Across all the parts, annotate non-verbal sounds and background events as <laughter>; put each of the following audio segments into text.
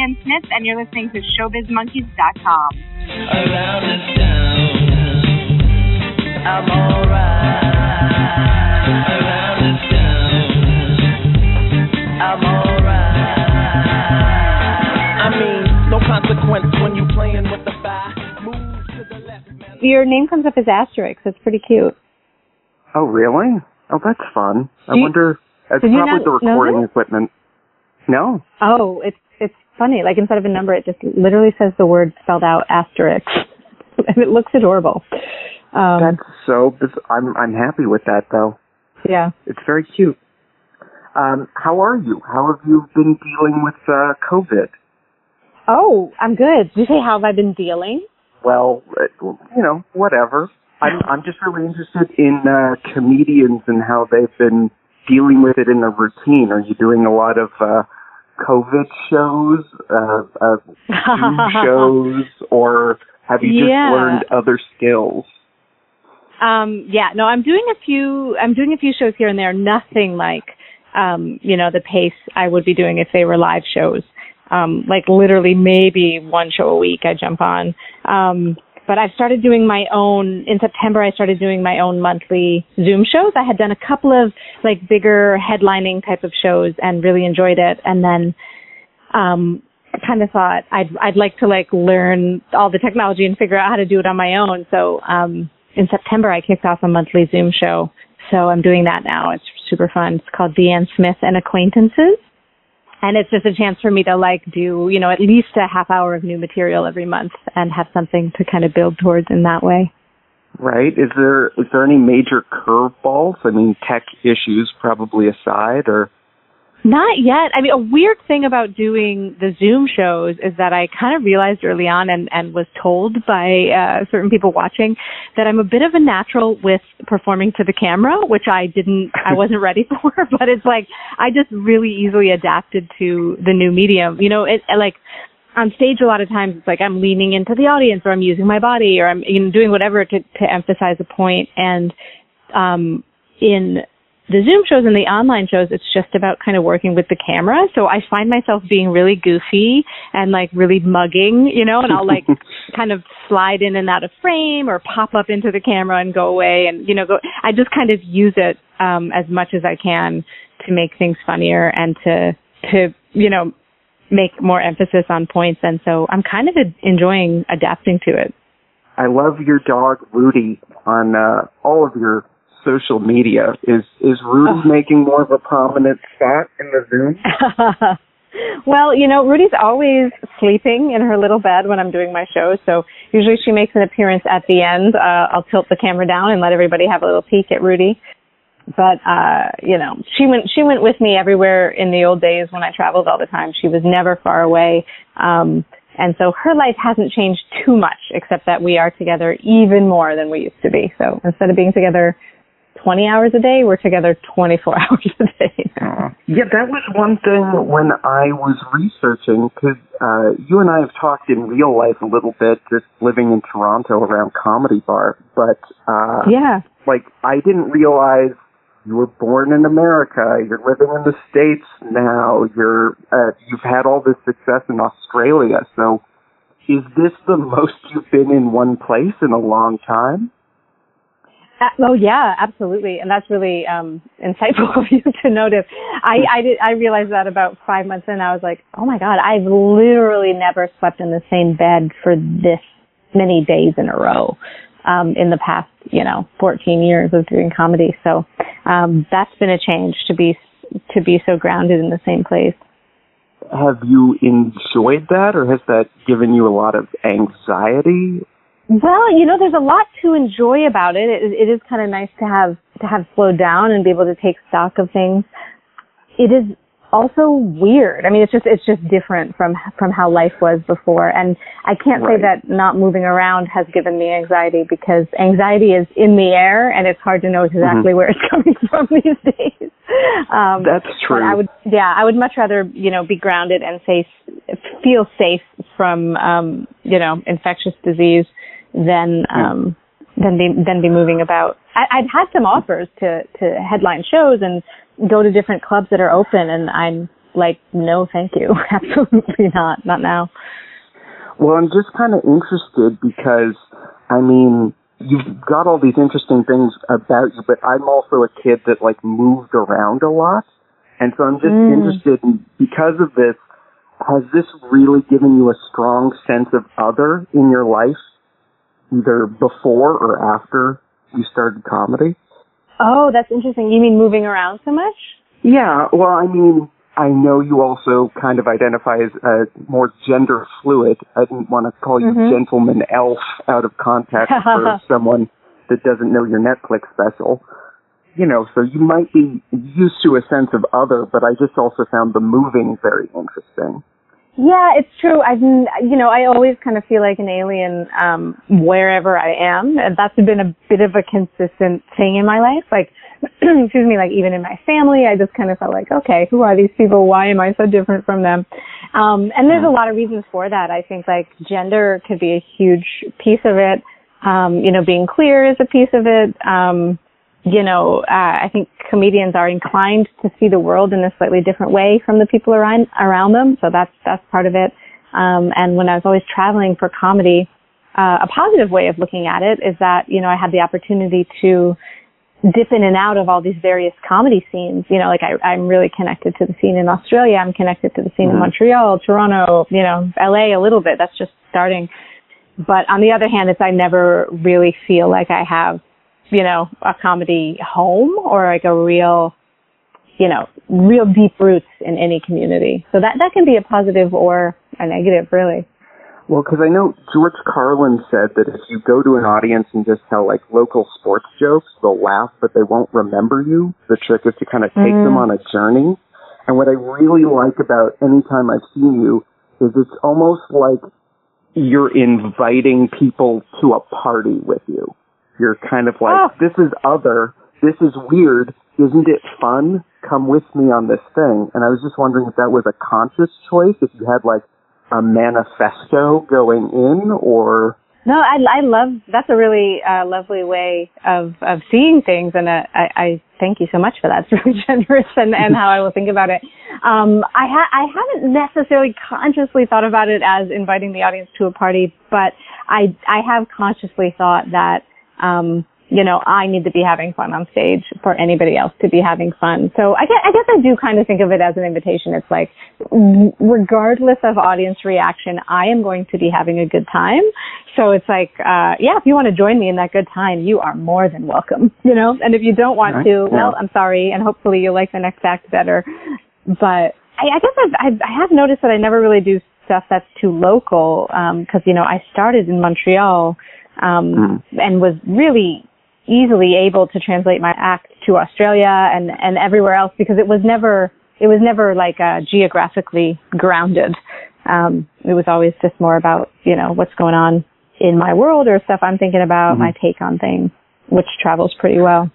Deanne Smith, and you're listening to ShowbizMonkeys.com. Around this town, I'm alright. Around this town, I'm alright. I mean, no consequence when you playing with the fire. Move to the left, man. Your name comes up as asterisk. It's pretty cute. Oh, really? Oh, that's fun. I you- wonder. It's did you probably not the recording equipment. No. Oh, it's it's funny. Like instead of a number, it just literally says the word spelled out asterisk, <laughs> and it looks adorable. Um, That's so. biz- I'm I'm happy with that though. yeah. It's very cute. Um, how are you? How have you been dealing with uh, COVID? Oh, I'm good. Did you say how have I been dealing? Well, uh, you know, whatever. I'm <laughs> I'm just really interested in uh, comedians and how they've been dealing with it in their routine. Are you doing a lot of uh, COVID shows, uh, uh, Zoom shows, or have you just Yeah. learned other skills? Um, yeah, no, I'm doing a few. I'm doing a few shows here and there. Nothing like, um, you know, the pace I would be doing if they were live shows. Um, like literally maybe one show a week I jump on. Um, but I've started doing my own. In September, I started doing my own monthly Zoom shows. I had done a couple of like bigger headlining type of shows and really enjoyed it. And then, um, I kind of thought I'd I'd like to like learn all the technology and figure out how to do it on my own. So um, in September, I kicked off a monthly Zoom show. So I'm doing that now. It's super fun. It's called Deanne Smith and Acquaintances. And it's just a chance for me to like do, you know, at least a half hour of new material every month and have something to kind of build towards in that way. Right? Is there is there any major curveballs? I mean, tech issues probably aside, or Not yet. I mean, a weird thing about doing the Zoom shows is that I kind of realized early on and, and was told by uh, certain people watching that I'm a bit of a natural with performing to the camera, which I didn't, I <laughs> wasn't ready <laughs> for. But it's like I just really easily adapted to the new medium. You know, it like on stage a lot of times it's like I'm leaning into the audience or I'm using my body or I'm you know doing whatever to to emphasize a point and um in the Zoom shows and the online shows, it's just about kind of working with the camera. So I find myself being really goofy and like really mugging, you know, and I'll like <laughs> kind of slide in and out of frame or pop up into the camera and go away and, you know, go, I just kind of use it, um, as much as I can to make things funnier and to, to, you know, make more emphasis on points. And so I'm kind of enjoying adapting to it. I love your dog Rudy on uh, all of your social media. Is is Rudy Oh. making more of a prominent spot in the Zoom? <laughs> well, you know, Rudy's always sleeping in her little bed when I'm doing my show, so usually she makes an appearance at the end. Uh, I'll tilt the camera down and let everybody have a little peek at Rudy. But uh, you know, she went she went with me everywhere in the old days when I traveled all the time. She was never far away. Um and so her life hasn't changed too much except that we are together even more than we used to be. So instead of being together 20 hours a day, we're together 24 <laughs> hours a day. Yeah, that was one thing when I was researching because uh, you and I have talked in real life a little bit, just living in Toronto around comedy bar. But uh, Yeah. like I didn't realize you were born in America. You're living in the states now. You're uh, you've had all this success in Australia. So, is this the most you've been in one place in a long time? Oh yeah, absolutely, and that's really um, insightful <laughs> of you to notice. I I did I realized that about five months in. I was like, oh my god, I've literally never slept in the same bed for this many days in a row um, in the past, you know, 14 years of doing comedy. So um, that's been a change to be to be so grounded in the same place. Have you enjoyed that, or has that given you a lot of anxiety? Well, you know, there's a lot to enjoy about it. It, it is kind of nice to have to have slowed down and be able to take stock of things. It is also weird. I mean, it's just it's just different from from how life was before. And I can't say that not moving around has given me anxiety because anxiety is in the air and it's hard to know exactly where it's <laughs> coming from these days. Um, That's true. I would, yeah, I would much rather, you know, be grounded and safe, feel safe from, um, you know, infectious disease than, um, than be, than be moving about. I, I'd had some offers to, to headline shows and go to different clubs that are open and I'm, like, no, thank you. <laughs> Absolutely not. Not now. Well, I'm just kind of interested because, I mean, you've got all these interesting things about you, but I'm also a kid that like moved around a lot. And so I'm just mm. interested in, because of this, has this really given you a strong sense of other in your life, either before or after you started comedy? Oh, that's interesting. You mean moving around so much? Yeah, well, I mean, I know you also kind of identify as uh, more gender fluid. I didn't want to call you mm-hmm. gentleman elf out of context <laughs> for someone that doesn't know your Netflix special. You know, so you might be used to a sense of other, but I just also found the moving very interesting. Yeah, it's true. I've, you know, I always kind of feel like an alien um, wherever I am, and that's been a bit of a consistent thing in my life. Like, <clears throat> excuse me, like even in my family, I just kind of felt like, okay, who are these people? Why am I so different from them? Um, and there's a lot of reasons for that. I think like gender could be a huge piece of it. Um, you know, being queer is a piece of it. Um, you know, uh, I think comedians are inclined to see the world in a slightly different way from the people around around them. So that's that's part of it. Um, and when I was always traveling for comedy, uh, a positive way of looking at it is that you know I had the opportunity to dip in and out of all these various comedy scenes. You know, like I, I'm really connected to the scene in Australia. I'm connected to the scene mm-hmm. in Montreal, Toronto, you know, LA a little bit. That's just starting. But on the other hand, it's I never really feel like I have, you know, a comedy home or like a real, you know, real deep roots in any community. So that that can be a positive or a negative, really. Well, because I know George Carlin said that if you go to an audience and just tell like local sports jokes, they'll laugh, but they won't remember you. The trick is to kind of take mm. them on a journey. And what I really like about any time I've seen you is it's almost like you're inviting people to a party with you. You're kind of like, oh. this is other, this is weird, isn't it fun? Come with me on this thing. And I was just wondering if that was a conscious choice, if you had like a manifesto going in or no i i love that's a really uh, lovely way of of seeing things and uh, i i thank you so much for that it's really <laughs> generous and and how i will think about it um i ha- i haven't necessarily consciously thought about it as inviting the audience to a party but i i have consciously thought that um you know, I need to be having fun on stage for anybody else to be having fun. So I guess, I guess I do kind of think of it as an invitation. It's like, regardless of audience reaction, I am going to be having a good time. So it's like, uh, yeah, if you want to join me in that good time, you are more than welcome, you know? And if you don't want right. to, well, I'm sorry, and hopefully you'll like the next act better. But I, I guess I've, I've, I have noticed that I never really do stuff that's too local, um, cause, you know, I started in Montreal, um, mm. and was really easily able to translate my act to Australia and, and everywhere else because it was never, it was never like uh, geographically grounded. Um, it was always just more about, you know, what's going on in my world or stuff I'm thinking about, mm-hmm. my take on things, which travels pretty well.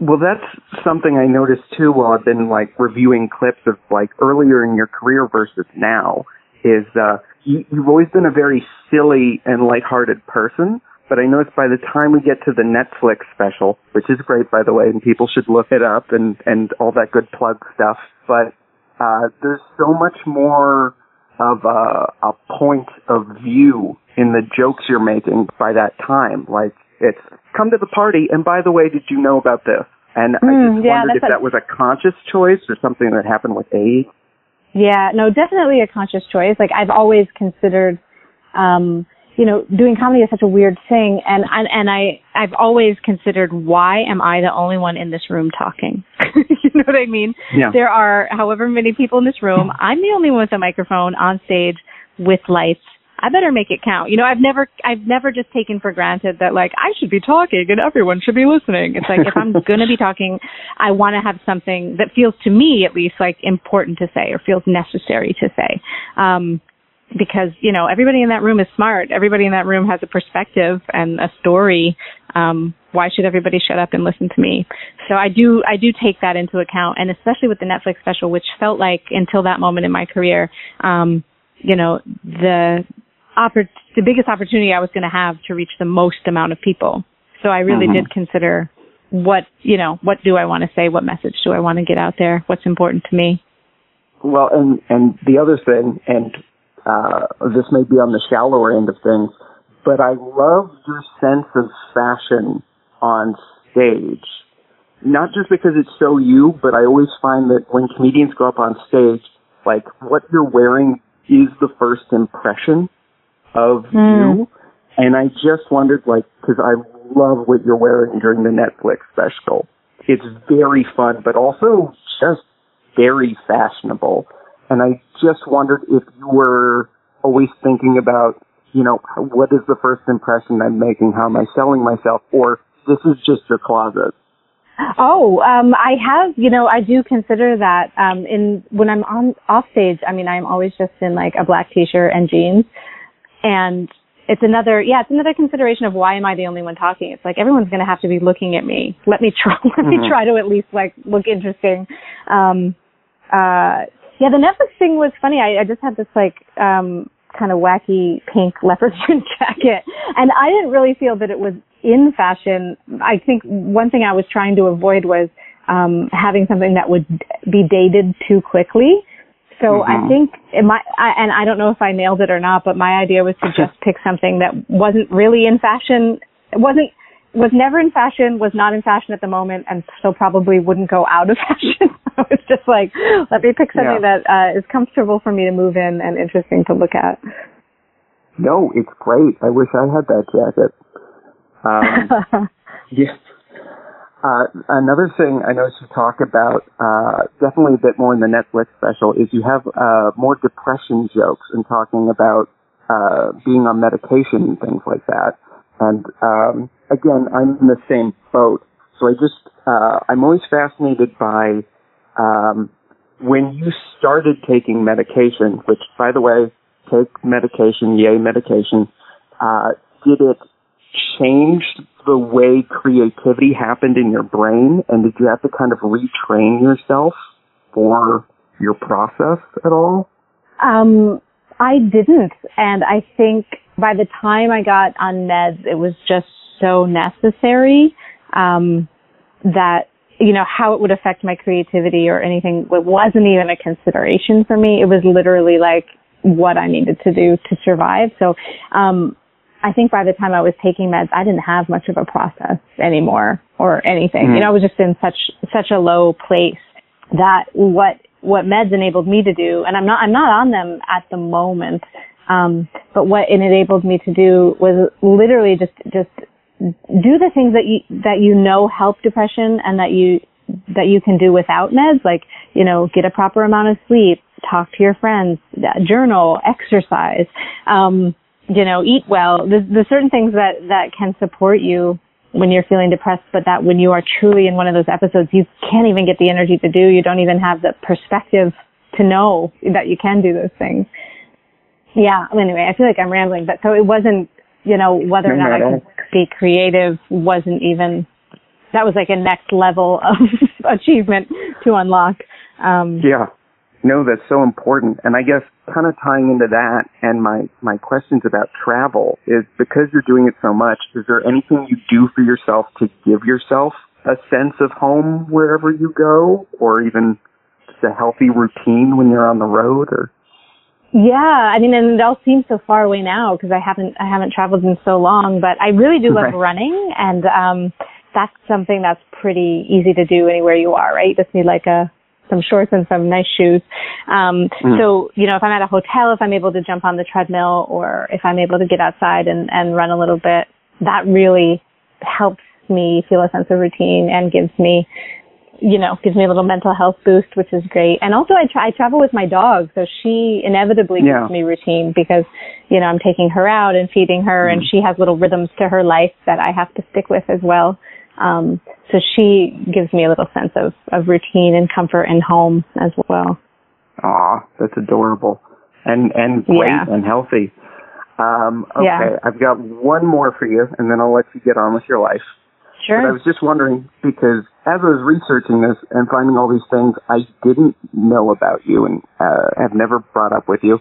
Well, that's something I noticed too while I've been like reviewing clips of like earlier in your career versus now is, uh, you, you've always been a very silly and lighthearted person but I noticed by the time we get to the Netflix special, which is great by the way, and people should look it up and and all that good plug stuff, but uh, there's so much more of a, a point of view in the jokes you're making by that time. Like it's come to the party, and by the way, did you know about this? And mm, I hmm, just yeah, wondered if a- that was a conscious choice or something that happened with age. Yeah, no, definitely a conscious choice. Like I've always considered um you know, doing comedy is such a weird thing, and and, and I I've always considered why am I the only one in this room talking? <laughs> you know what I mean? Yeah. There are however many people in this room. I'm the only one with a microphone on stage with lights. I better make it count. You know, I've never I've never just taken for granted that like I should be talking and everyone should be listening. It's like if I'm <laughs> going to be talking, I want to have something that feels to me at least like important to say or feels necessary to say. Um because you know everybody in that room is smart. Everybody in that room has a perspective and a story. Um, why should everybody shut up and listen to me? So I do I do take that into account, and especially with the Netflix special, which felt like until that moment in my career, um, you know, the oppor- the biggest opportunity I was going to have to reach the most amount of people. So I really mm-hmm. did consider what you know what do I want to say, what message do I want to get out there, what's important to me. well, and and the other thing, and uh, this may be on the shallower end of things, but I love your sense of fashion on stage. Not just because it's so you, but I always find that when comedians go up on stage, like what you're wearing is the first impression of Hmm. you. And I just wondered, like, because I love what you're wearing during the Netflix special. It's very fun, but also just very fashionable. And I just wondered if you were always thinking about, you know, what is the first impression I'm making? How am I selling myself? Or this is just your closet. Oh, um, I have, you know, I do consider that, um, in, when I'm on, off stage, I mean, I'm always just in like a black t-shirt and jeans. And it's another, yeah, it's another consideration of why am I the only one talking? It's like everyone's going to have to be looking at me. Let me try, <laughs> let me Mhm. try to at least like look interesting. Um, uh, yeah, the Netflix thing was funny. I, I just had this like, um, kind of wacky pink <laughs> leopard print jacket and I didn't really feel that it was in fashion. I think one thing I was trying to avoid was, um, having something that would be dated too quickly. So I Mhm. think it might, I, and I don't know if I nailed it or not, but my idea was to just pick something that wasn't really in fashion. It wasn't, was never in fashion, was not in fashion at the moment, and so probably wouldn't go out of <laughs> fashion. so it's just like, let me pick something Yeah. that uh, is comfortable for me to move in and interesting to look at. No, it's great. I wish I had that jacket. Um, <laughs> yeah. Uh, another thing I noticed you talk about, uh, definitely a bit more in the Netflix special, is you have uh, more depression jokes and talking about uh, being on medication and things like that. And um, again, I'm in the same boat, so I just uh, I'm always fascinated by um, when you started taking medication. Which, by the way, take medication, yay medication. Uh, did it change the way creativity happened in your brain, and did you have to kind of retrain yourself for your process at all? Um, I didn't, and I think by the time I got on meds, it was just so necessary um, that you know how it would affect my creativity or anything. It wasn't even a consideration for me. It was literally like what I needed to do to survive. So, um, I think by the time I was taking meds, I didn't have much of a process anymore or anything. Mhm. You know, I was just in such such a low place that what what meds enabled me to do, and I'm not I'm not on them at the moment, um, but what it enabled me to do was literally just just do the things that you that you know help depression and that you that you can do without meds, like you know get a proper amount of sleep, talk to your friends, journal, exercise. Um, you know, eat well. There's, there's certain things that, that can support you when you're feeling depressed, but that when you are truly in one of those episodes, you can't even get the energy to do. You don't even have the perspective to know that you can do those things. Yeah. Anyway, I feel like I'm rambling, but so it wasn't, you know, whether or not I could be creative wasn't even, that was like a next level <laughs> of achievement to unlock. Um, Yeah. No, that's so important. And I guess kind of tying into that and my, my questions about travel is because you're doing it so much, is there anything you do for yourself to give yourself a sense of home wherever you go or even just a healthy routine when you're on the road or? Yeah, I mean, and it all seems so far away now because I haven't I haven't traveled in so long. But I really do love Right. running, and um, that's something that's pretty easy to do anywhere you are. Right? You just need like a some shorts and some nice shoes. Um, Mm. So you know, if I'm at a hotel, if I'm able to jump on the treadmill, or if I'm able to get outside and and run a little bit, that really helps me feel a sense of routine and gives me you know, gives me a little mental health boost, which is great. And also I try, I travel with my dog, so she inevitably Yeah. gives me routine because, you know, I'm taking her out and feeding her and she has little rhythms to her life that I have to stick with as well. Um, so she gives me a little sense of, of routine and comfort and home as well. Ah, that's adorable. And, and great Yeah. and healthy. Um, okay, Yeah. I've got one more for you and then I'll let you get on with your life. But I was just wondering because as I was researching this and finding all these things I didn't know about you and uh, have never brought up with you,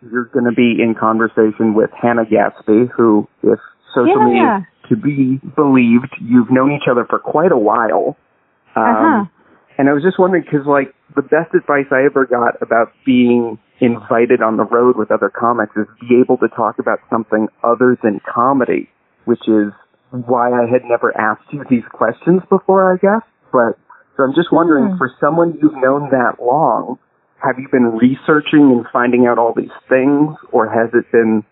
you're going to be in conversation with Hannah Gadsby, who, if social Yeah, media yeah. to be believed, you've known each other for quite a while. Um, Uh-huh. And I was just wondering because, like, the best advice I ever got about being invited on the road with other comics is be able to talk about something other than comedy, which is why I had never asked you these questions before, I guess. But so I'm just wondering, Hmm. for someone you've known that long, have you been researching and finding out all these things, or has it been?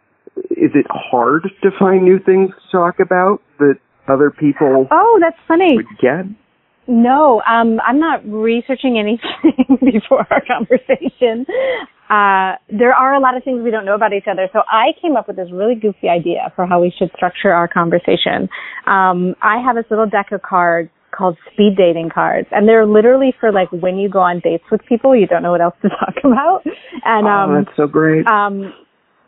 Is it hard to find new things to talk about that other people Oh, that's funny. would get? No, um, I'm not researching anything <laughs> before our conversation. Uh, there are a lot of things we don't know about each other. So I came up with this really goofy idea for how we should structure our conversation. Um, I have this little deck of cards called speed dating cards, and they're literally for like when you go on dates with people, you don't know what else to <laughs> talk about. And um, oh, that's so great. um,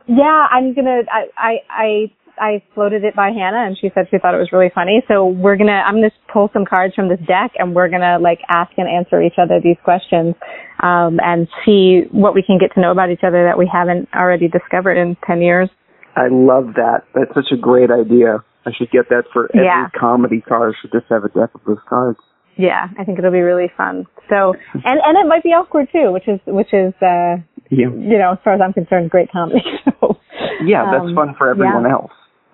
yeah, I'm gonna. I, I I I floated it by Hannah, and she said she thought it was really funny. So we're gonna. I'm gonna pull some cards from this deck, and we're gonna like ask and answer each other these questions, um, and see what we can get to know about each other that we haven't already discovered in ten years. I love that. That's such a great idea. I should get that for every Yeah. comedy car. Should just have a deck of those cards. Yeah, I think it'll be really fun. So, and and it might be awkward too, which is which is uh, Yeah. you know, as far as I'm concerned, great comedy. <laughs> So, Yeah, that's um, fun for everyone yeah. else.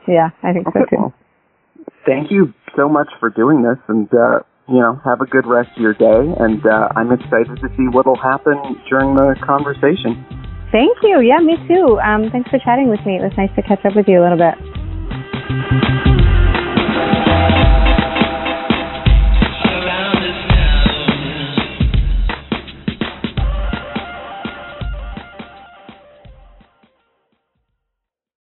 Yeah, I think so Okay, too. well, thank you so much for doing this, and uh, you know, have a good rest of your day. And uh, I'm excited to see what'll happen during the conversation. Thank you. Yeah, me too. Um, thanks for chatting with me. It was nice to catch up with you a little bit.